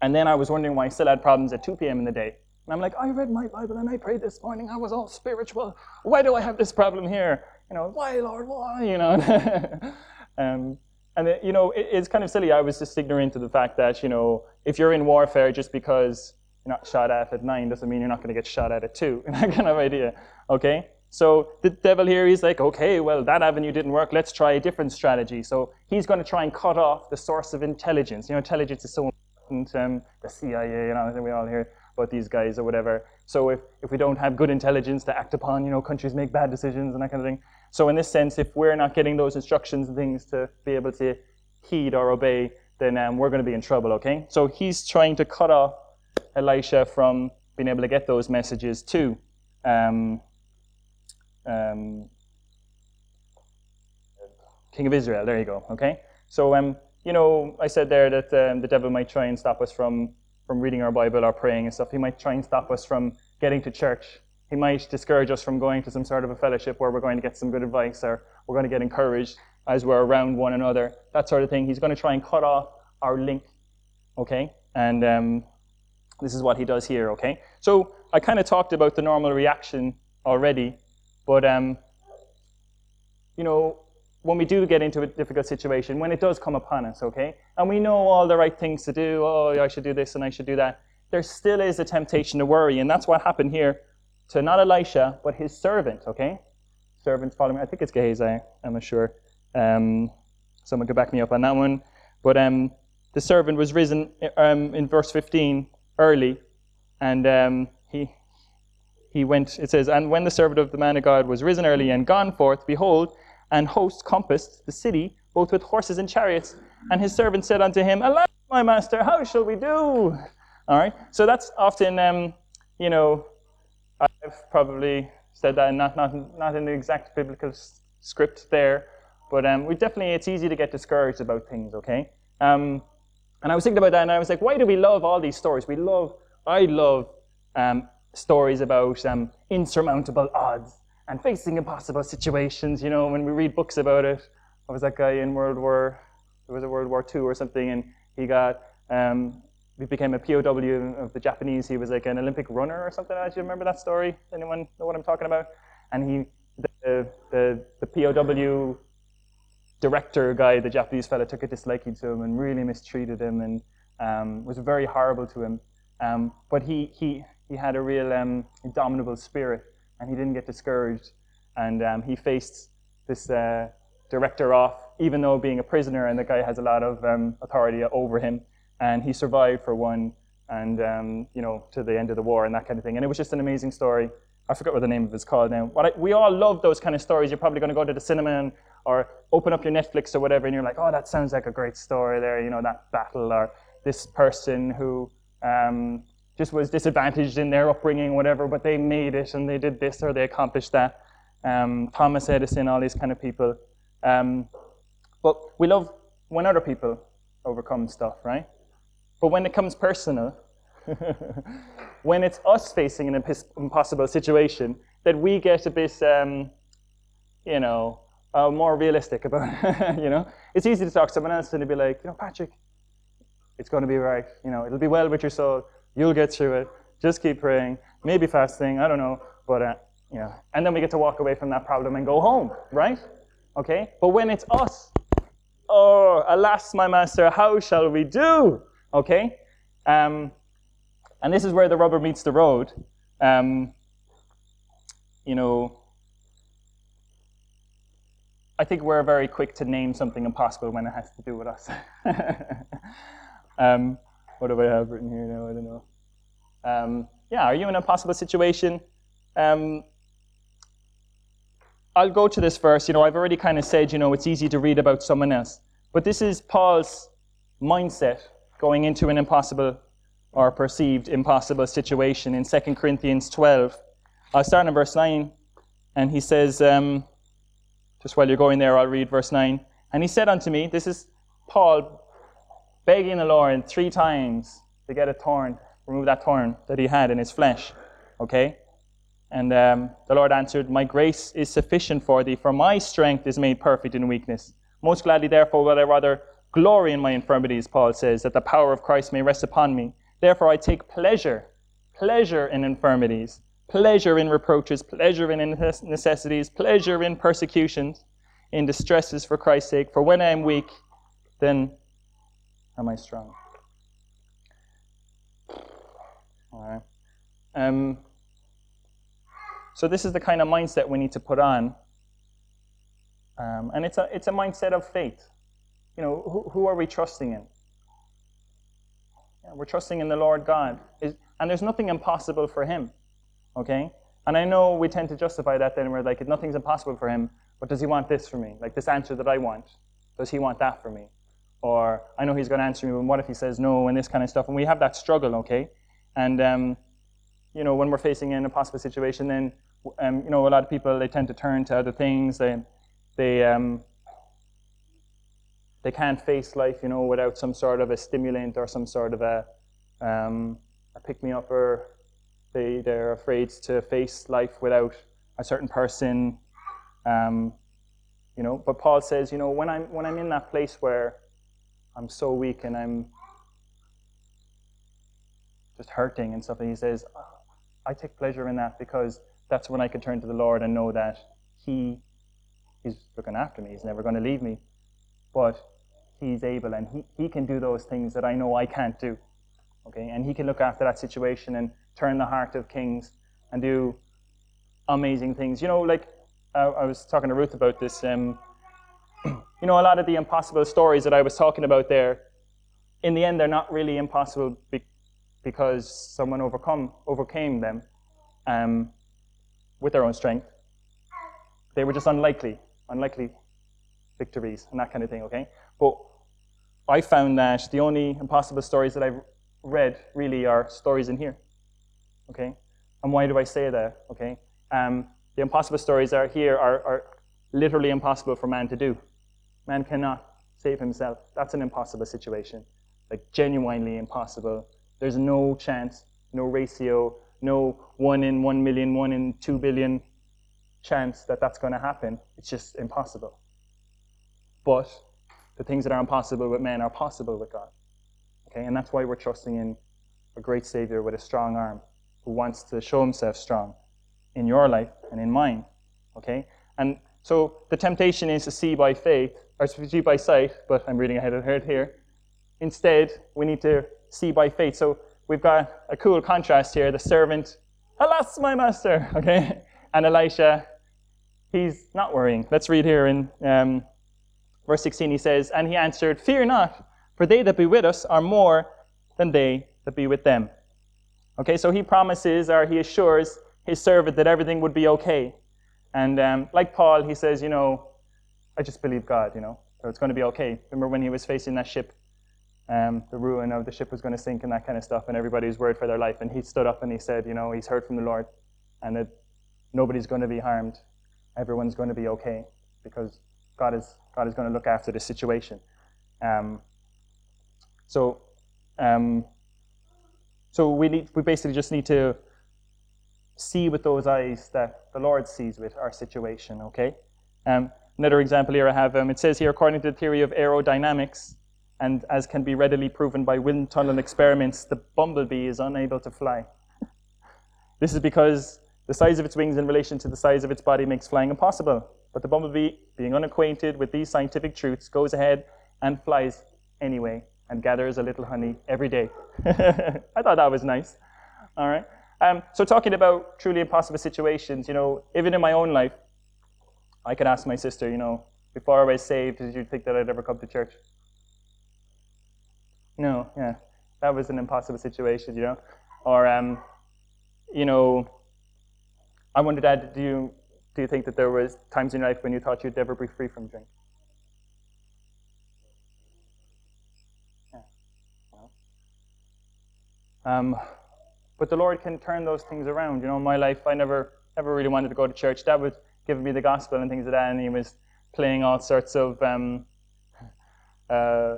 and then I was wondering why I still had problems at 2 p.m. in the day. And I'm like, I read my Bible and I prayed this morning. I was all spiritual. Why do I have this problem here? You know, why, Lord, why? You know. um, and it, you know, it, it's kind of silly. I was just ignorant to the fact that you know, if you're in warfare, just because you're not shot at at nine doesn't mean you're not going to get shot at at two. that kind of idea. Okay. So the devil here is like, okay, well, that avenue didn't work. Let's try a different strategy. So he's going to try and cut off the source of intelligence. You know, intelligence is so important. Um, the CIA, you know, we all hear about these guys or whatever. So if, if we don't have good intelligence to act upon, you know, countries make bad decisions and that kind of thing. So in this sense, if we're not getting those instructions and things to be able to heed or obey, then um, we're going to be in trouble, okay? So he's trying to cut off Elisha from being able to get those messages to um, um, King of Israel. There you go, okay? So, um, you know, I said there that um, the devil might try and stop us from from reading our Bible or praying and stuff. He might try and stop us from getting to church. He might discourage us from going to some sort of a fellowship where we're going to get some good advice or we're going to get encouraged as we're around one another, that sort of thing. He's going to try and cut off our link, okay? And um, this is what he does here, okay? So I kind of talked about the normal reaction already, but um, you know, when we do get into a difficult situation, when it does come upon us, okay, and we know all the right things to do, oh, I should do this and I should do that, there still is a temptation to worry, and that's what happened here to not Elisha, but his servant, okay? Servants following, me, I think it's Gehazi, I'm not sure. Um, someone could back me up on that one. But um, the servant was risen um, in verse 15 early, and um, he he went. It says, and when the servant of the man of God was risen early and gone forth, behold, and hosts compassed the city, both with horses and chariots. And his servant said unto him, Alas, my master, how shall we do? All right. So that's often, um, you know, I've probably said that, not not not in the exact biblical script there, but um, we definitely it's easy to get discouraged about things. Okay. Um, and I was thinking about that, and I was like, why do we love all these stories? We love, I love um, stories about um, insurmountable odds and facing impossible situations. You know, when we read books about it, I was that guy in World War, it was a World War II or something, and he got, um, he became a POW of the Japanese. He was like an Olympic runner or something. Do you remember that story? Anyone know what I'm talking about? And he, the, the, the POW director guy, the Japanese fella, took a disliking to him and really mistreated him and um, was very horrible to him. Um, but he, he, he had a real um, indomitable spirit and he didn't get discouraged. And um, he faced this uh, director off, even though being a prisoner, and the guy has a lot of um, authority over him. And he survived for one, and um, you know, to the end of the war and that kind of thing. And it was just an amazing story. I forget what the name of it's called now. But I, we all love those kind of stories. You're probably going to go to the cinema and, or open up your Netflix or whatever, and you're like, oh, that sounds like a great story there. You know, that battle or this person who um, just was disadvantaged in their upbringing, whatever, but they made it and they did this or they accomplished that. Um, Thomas Edison, all these kind of people. Um, but we love when other people overcome stuff, right? But when it comes personal, when it's us facing an impossible situation, that we get a bit, um, you know, uh, more realistic about it, you know? It's easy to talk to someone else and to be like, you know, Patrick, it's going to be right. You know, it'll be well with your soul. You'll get through it. Just keep praying. Maybe fasting. I don't know. But, uh, you know, and then we get to walk away from that problem and go home, right? Okay? But when it's us, oh, alas, my master, how shall we do? Okay? Um, and this is where the rubber meets the road. Um, you know, I think we're very quick to name something impossible when it has to do with us. um, what do I have written here now? I don't know. Um, yeah, are you in a possible situation? Um, I'll go to this verse. You know, I've already kind of said, you know, it's easy to read about someone else. But this is Paul's mindset going into an impossible or perceived impossible situation in 2 Corinthians 12. I'll start in verse 9, and he says, um, just while you're going there, I'll read verse 9. And he said unto me, This is Paul begging the Lord three times to get a thorn, remove that thorn that he had in his flesh. Okay? And um, the Lord answered, My grace is sufficient for thee, for my strength is made perfect in weakness. Most gladly, therefore, will I rather glory in my infirmities, Paul says, that the power of Christ may rest upon me. Therefore, I take pleasure, pleasure in infirmities, pleasure in reproaches, pleasure in necessities, pleasure in persecutions, in distresses for Christ's sake. For when I am weak, then am I strong. All right. Um, so this is the kind of mindset we need to put on, um, and it's a it's a mindset of faith. You know, who, who are we trusting in? We're trusting in the Lord God, and there's nothing impossible for Him. Okay, and I know we tend to justify that then we're like, nothing's impossible for Him. But does He want this for me? Like this answer that I want, does He want that for me? Or I know He's going to answer me, but what if He says no and this kind of stuff? And we have that struggle, okay? And um, you know, when we're facing an impossible situation, then um, you know, a lot of people they tend to turn to other things. They they um, they can't face life, you know, without some sort of a stimulant or some sort of a, um, a pick me up, or they they're afraid to face life without a certain person. Um, you know, but Paul says, you know, when I'm when I'm in that place where I'm so weak and I'm just hurting and stuff, and he says, I take pleasure in that because that's when I can turn to the Lord and know that He is looking after me. He's never going to leave me. But He's able and he, he can do those things that I know I can't do. Okay, and He can look after that situation and turn the heart of kings and do amazing things. You know, like uh, I was talking to Ruth about this. Um, you know, a lot of the impossible stories that I was talking about there, in the end, they're not really impossible be- because someone overcome overcame them um, with their own strength. They were just unlikely, unlikely victories and that kind of thing. Okay, but I found that the only impossible stories that I've read really are stories in here. Okay, and why do I say that? Okay, um, the impossible stories are here are, are literally impossible for man to do. Man cannot save himself. That's an impossible situation, like genuinely impossible there's no chance, no ratio, no one in one million, one in two billion chance that that's going to happen. It's just impossible. But the things that are impossible with men are possible with God. Okay, and that's why we're trusting in a great Savior with a strong arm who wants to show himself strong in your life and in mine. Okay? And so the temptation is to see by faith, or to see by sight, but I'm reading ahead of it here. Instead, we need to see by faith. So we've got a cool contrast here. The servant, alas, my master, okay? And Elisha, he's not worrying. Let's read here in um, verse 16. He says, And he answered, Fear not, for they that be with us are more than they that be with them. Okay, so he promises or he assures his servant that everything would be okay. And um, like Paul, he says, you know, I just believe God, you know, so it's going to be okay. Remember when he was facing that ship um, the ruin of the ship was going to sink and that kind of stuff, and everybody was worried for their life. And he stood up and he said, you know, he's heard from the Lord, and that nobody's going to be harmed. Everyone's going to be okay because God is God is going to look after the situation. Um, so, um, so we need we basically just need to see with those eyes that the Lord sees with our situation. Okay. Um, another example here I have. Um, it says here, according to the theory of aerodynamics and as can be readily proven by wind tunnel experiments, the bumblebee is unable to fly. this is because the size of its wings in relation to the size of its body makes flying impossible. But the bumblebee, being unacquainted with these scientific truths, goes ahead and flies anyway and gathers a little honey every day. I thought that was nice. All right. Um, so talking about truly impossible situations, you know, even in my own life, I could ask my sister, you know, before I was saved, did you think that I'd ever come to church? No, yeah. That was an impossible situation, you know. Or, um, you know, I wonder, Dad, do you do you think that there was times in your life when you thought you'd never be free from drink? Um, but the Lord can turn those things around. You know, in my life, I never never really wanted to go to church. Dad was giving me the gospel and things like that, and he was playing all sorts of um, uh,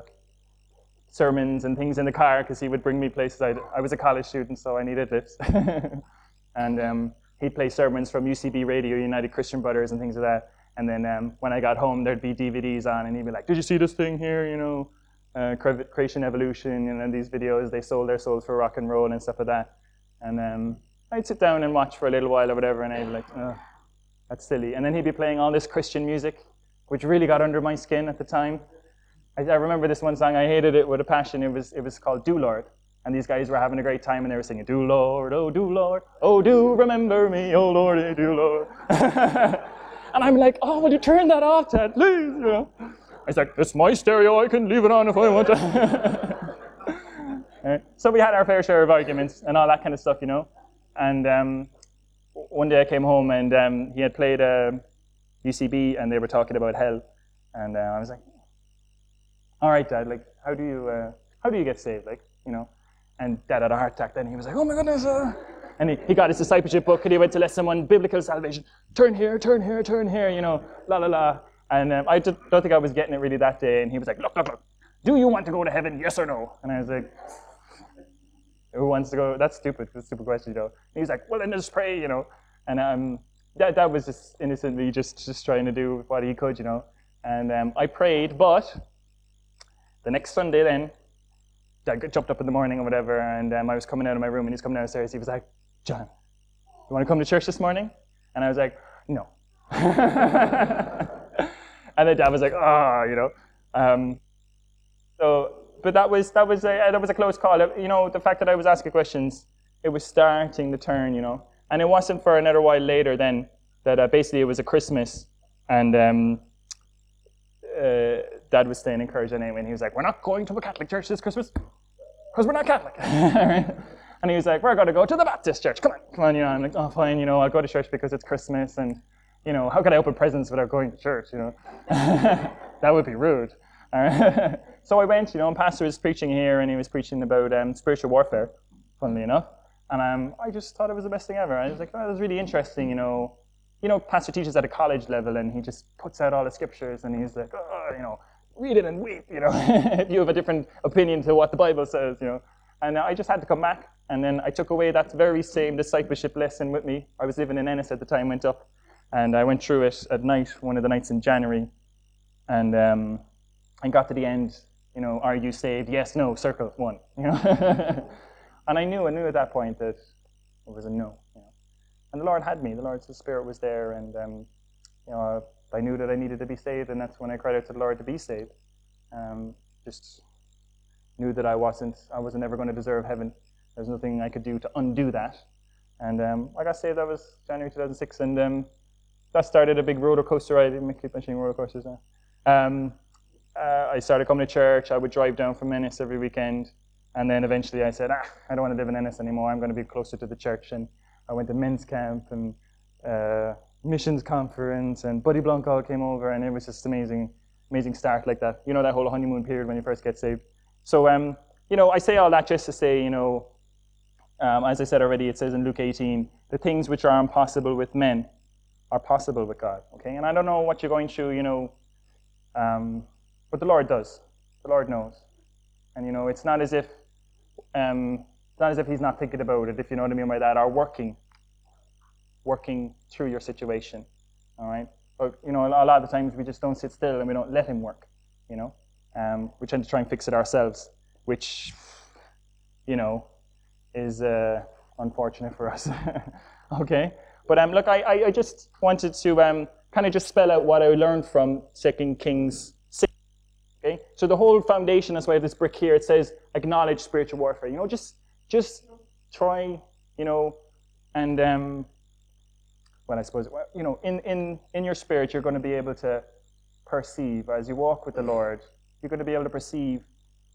sermons and things in the car because he would bring me places. I'd, I was a college student, so I needed lifts. and um, he'd play sermons from UCB Radio, United Christian Brothers, and things like that. And then um, when I got home, there'd be DVDs on, and he'd be like, "Did you see this thing here? You know, uh, Creation Evolution, and then these videos. They sold their souls for rock and roll and stuff like that." And um, I'd sit down and watch for a little while or whatever, and I'd be like, "That's silly." And then he'd be playing all this Christian music, which really got under my skin at the time. I, I remember this one song. I hated it with a passion. It was it was called "Do Lord." And these guys were having a great time and they were singing, Do Lord, oh, do Lord, oh, do remember me, oh, Lord, oh, do Lord. and I'm like, oh, will you turn that off, Dad, please? You know? I was like, it's my stereo, I can leave it on if I want to. So we had our fair share of arguments and all that kind of stuff, you know. And um, one day I came home and um, he had played uh, UCB and they were talking about hell. And uh, I was like, all right, Dad, like, how do you, uh, how do you get saved? Like, you know, and dad had a heart attack then. He was like, oh my goodness. Uh. And he, he got his discipleship book and he went to let someone biblical salvation. Turn here, turn here, turn here, you know, la la la. And um, I don't think I was getting it really that day. And he was like, look, look, look. Do you want to go to heaven, yes or no? And I was like, who wants to go? That's stupid. That's a stupid question, you know. And he was like, well, then just pray, you know. And um, that, that was just innocently just, just trying to do what he could, you know. And um, I prayed, but the next Sunday then, I jumped up in the morning or whatever, and um, I was coming out of my room, and he's coming downstairs. He was like, John, you want to come to church this morning? And I was like, no. and then dad was like, ah, oh, you know. Um, so, but that was that was a that was a close call. You know, the fact that I was asking questions, it was starting to turn. You know, and it wasn't for another while later then that uh, basically it was a Christmas, and um, uh, Dad was staying encouraged anyway, and he was like, "We're not going to a Catholic church this Christmas because we're not Catholic." and he was like, "We're going to go to the Baptist church. Come on, come on." You know, I'm like, "Oh, fine. You know, I'll go to church because it's Christmas, and you know, how can I open presents without going to church? You know, that would be rude." so I went. You know, and Pastor was preaching here, and he was preaching about um, spiritual warfare. Funnily enough, and um, I just thought it was the best thing ever. I was like, "Oh, that was really interesting." You know you know, pastor teaches at a college level and he just puts out all the scriptures and he's like, oh, you know, read it and weep, you know, if you have a different opinion to what the Bible says, you know. And I just had to come back, and then I took away that very same discipleship lesson with me. I was living in Ennis at the time, went up, and I went through it at night, one of the nights in January, and um, I got to the end, you know, are you saved? Yes, no, circle, one, you know. and I knew, I knew at that point that it was a no. And the Lord had me, the Lord's Spirit was there, and, um, you know, I knew that I needed to be saved, and that's when I cried out to the Lord to be saved. Um, just knew that I wasn't, I wasn't ever going to deserve heaven. There's nothing I could do to undo that. And um, I got saved. That was January 2006, and um, that started a big roller coaster ride. I keep mentioning roller coasters now. Um, uh, I started coming to church. I would drive down from Ennis every weekend, and then eventually I said, ah, I don't want to live in Ennis anymore. I'm going to be closer to the church. And I went to men's camp and uh, missions conference, and Buddy Blanco came over, and it was just amazing, amazing start like that. You know that whole honeymoon period when you first get saved. So, um, you know, I say all that just to say, you know, um, as I said already, it says in Luke 18, the things which are impossible with men are possible with God. Okay, and I don't know what you're going through, you know, um, but the Lord does. The Lord knows, and you know, it's not as if, um, it's not as if He's not thinking about it, if you know what I mean by that, or working working through your situation. All right. But you know, a lot of the times we just don't sit still and we don't let him work. You know, um, we tend to try and fix it ourselves, which, you know, is uh, unfortunate for us. okay. But um, look, I, I just wanted to um, kind of just spell out what I learned from Second Kings six. Okay. So the whole foundation, that's why I have this brick here. It says acknowledge spiritual warfare. You know, just just try. You know, and um, well, I suppose, you know, in, in, in your spirit, you're going to be able to perceive, as you walk with the Lord, you're going to be able to perceive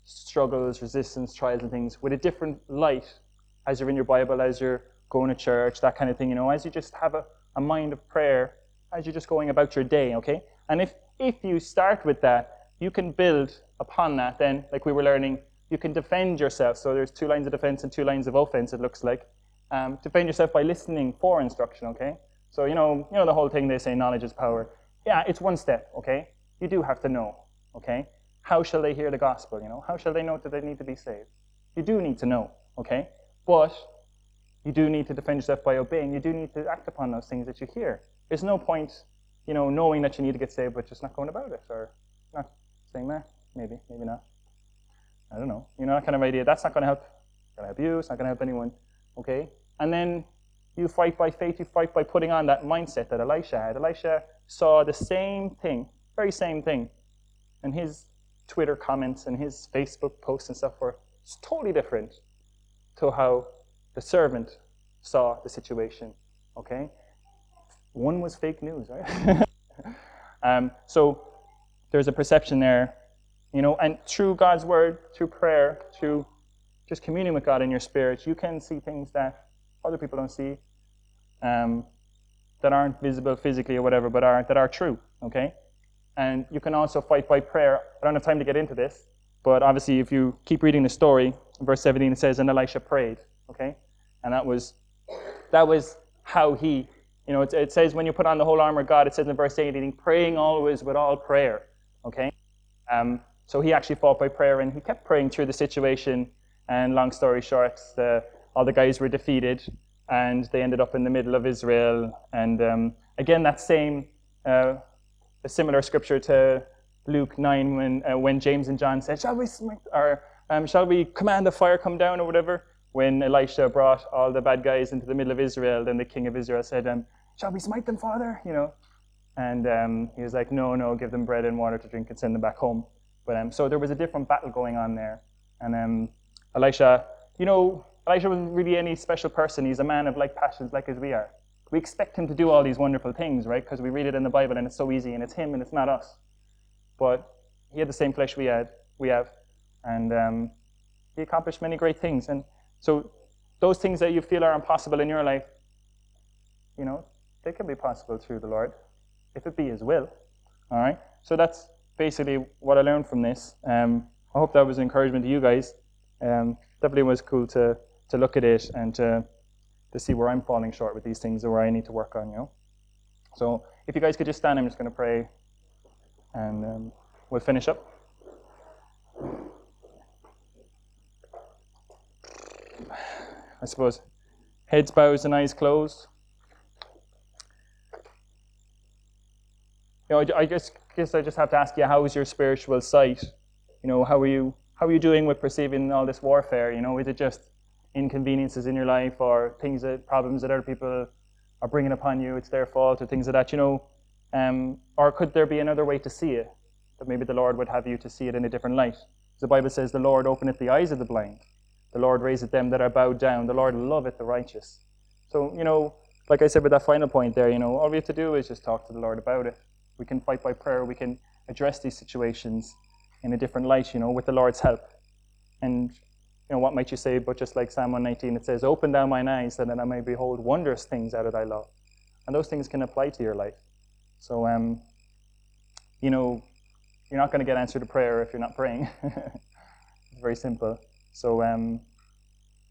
struggles, resistance, trials, and things with a different light as you're in your Bible, as you're going to church, that kind of thing, you know, as you just have a, a mind of prayer, as you're just going about your day, okay? And if, if you start with that, you can build upon that then, like we were learning, you can defend yourself. So there's two lines of defense and two lines of offense, it looks like. Um, defend yourself by listening for instruction, okay? So, you know, you know the whole thing they say knowledge is power. Yeah, it's one step, okay? You do have to know, okay? How shall they hear the gospel, you know? How shall they know that they need to be saved? You do need to know, okay? But you do need to defend yourself by obeying. You do need to act upon those things that you hear. There's no point, you know, knowing that you need to get saved, but just not going about it or not saying that. Maybe, maybe not. I don't know. You know, that kind of idea. That's not going to help. Going to help you. It's not going to help anyone. Okay? And then you fight by faith. You fight by putting on that mindset that Elisha had. Elisha saw the same thing, very same thing. And his Twitter comments and his Facebook posts and stuff were totally different to how the servant saw the situation. Okay? One was fake news, right? um, so there's a perception there, you know, and through God's word, through prayer, through just communing with God in your spirit, you can see things that other people don't see, um, that aren't visible physically or whatever, but are that are true. Okay, and you can also fight by prayer. I don't have time to get into this, but obviously, if you keep reading the story, verse 17 it says, "And Elisha prayed." Okay, and that was that was how he. You know, it, it says when you put on the whole armor of God, it says in verse 18, praying always with all prayer. Okay, um, so he actually fought by prayer, and he kept praying through the situation and long story short, the, all the guys were defeated and they ended up in the middle of Israel. And um, again, that same, uh, a similar scripture to Luke 9 when, uh, when James and John said, Shall we, smite, or, um, shall we command the fire come down or whatever? When Elisha brought all the bad guys into the middle of Israel, then the king of Israel said, um, Shall we smite them, Father? You know, and um, he was like, No, no, give them bread and water to drink and send them back home. But um, so there was a different battle going on there. And um, Elisha, you know, Elisha wasn't really any special person. He's a man of like passions, like as we are. We expect him to do all these wonderful things, right? Because we read it in the Bible and it's so easy and it's him and it's not us. But he had the same flesh we had, we have, and um, he accomplished many great things. And so those things that you feel are impossible in your life, you know, they can be possible through the Lord, if it be His will. All right. So that's basically what I learned from this. Um, I hope that was an encouragement to you guys um, definitely was cool to to look at it and to to see where I'm falling short with these things or where I need to work on. You know. So if you guys could just stand, I'm just going to pray, and um, we'll finish up. I suppose heads bowed and eyes closed. Know, I, I guess, guess I just have to ask you, how is your spiritual sight? You know, how are you how are you doing with perceiving all this warfare? You know, is it just inconveniences in your life or things that problems that other people are bringing upon you? It's their fault or things like that. You know, um, or could there be another way to see it? That maybe the Lord would have you to see it in a different light. The Bible says, "The Lord openeth the eyes of the blind; the Lord raiseth them that are bowed down; the Lord loveth the righteous." So, you know, like I said with that final point there, you know, all we have to do is just talk to the Lord about it. We can fight by prayer. We can address these situations in a different light, you know, with the Lord's help. And, you know, what might you say? But just like Psalm 119, it says, Open thou mine eyes, that I may behold wondrous things out of thy law. And those things can apply to your life. So, um, you know, you're not going to get answered to prayer if you're not praying. it's very simple. So, um,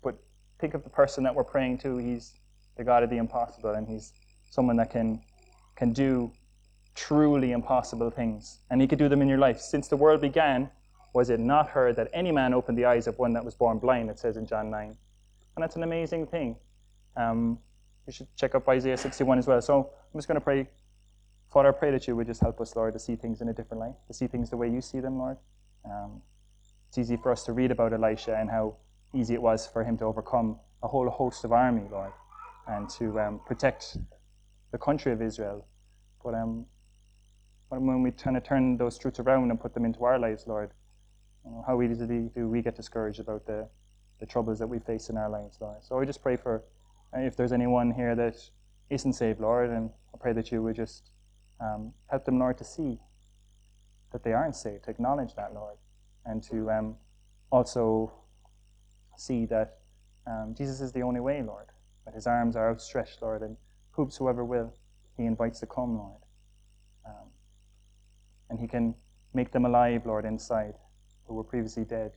but think of the person that we're praying to. He's the God of the impossible, and he's someone that can can do truly impossible things, and he could do them in your life. Since the world began, was it not heard that any man opened the eyes of one that was born blind? It says in John 9. And that's an amazing thing. Um, you should check up Isaiah 61 as well. So I'm just going to pray. Father, I pray that you would just help us, Lord, to see things in a different light, to see things the way you see them, Lord. Um, it's easy for us to read about Elisha and how easy it was for him to overcome a whole host of army, Lord, and to um, protect the country of Israel. But um, when we try to turn those truths around and put them into our lives, Lord, you know, how easily do we get discouraged about the, the troubles that we face in our lives, Lord. So I just pray for uh, if there's anyone here that isn't saved, Lord, and I pray that you would just um, help them, Lord, to see that they aren't saved, to acknowledge that, Lord, and to um, also see that um, Jesus is the only way, Lord. That his arms are outstretched, Lord, and whosoever will, he invites to come, Lord. Um, and he can make them alive, Lord, inside, who were previously dead.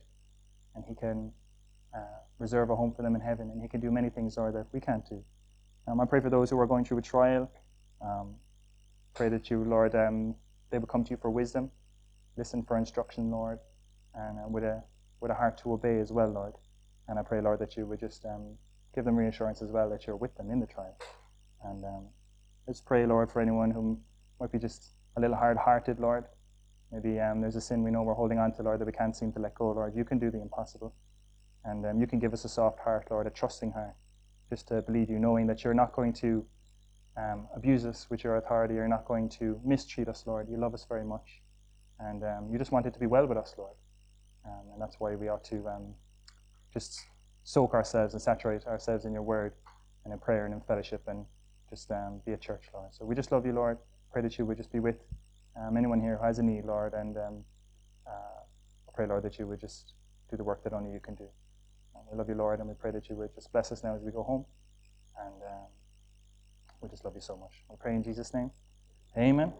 And he can uh, reserve a home for them in heaven. And he can do many things, Lord, that we can't do. Um, I pray for those who are going through a trial. Um, pray that you, Lord, um, they will come to you for wisdom, listen for instruction, Lord, and uh, with a with a heart to obey as well, Lord. And I pray, Lord, that you would just um, give them reassurance as well that you're with them in the trial. And um, let's pray, Lord, for anyone who might be just a little hard-hearted, Lord. Maybe um, there's a sin we know we're holding on to, Lord, that we can't seem to let go, Lord. You can do the impossible. And um, you can give us a soft heart, Lord, a trusting heart, just to believe you, knowing that you're not going to um, abuse us with your authority. You're not going to mistreat us, Lord. You love us very much. And um, you just want it to be well with us, Lord. Um, and that's why we ought to um, just soak ourselves and saturate ourselves in your word and in prayer and in fellowship and just be a church, Lord. So we just love you, Lord. Pray that you would just be with um, anyone here who has a need, Lord. And um, uh, I pray, Lord, that you would just do the work that only you can do. And we love you, Lord, and we pray that you would just bless us now as we go home. And um, we just love you so much. We pray in Jesus' name. Amen.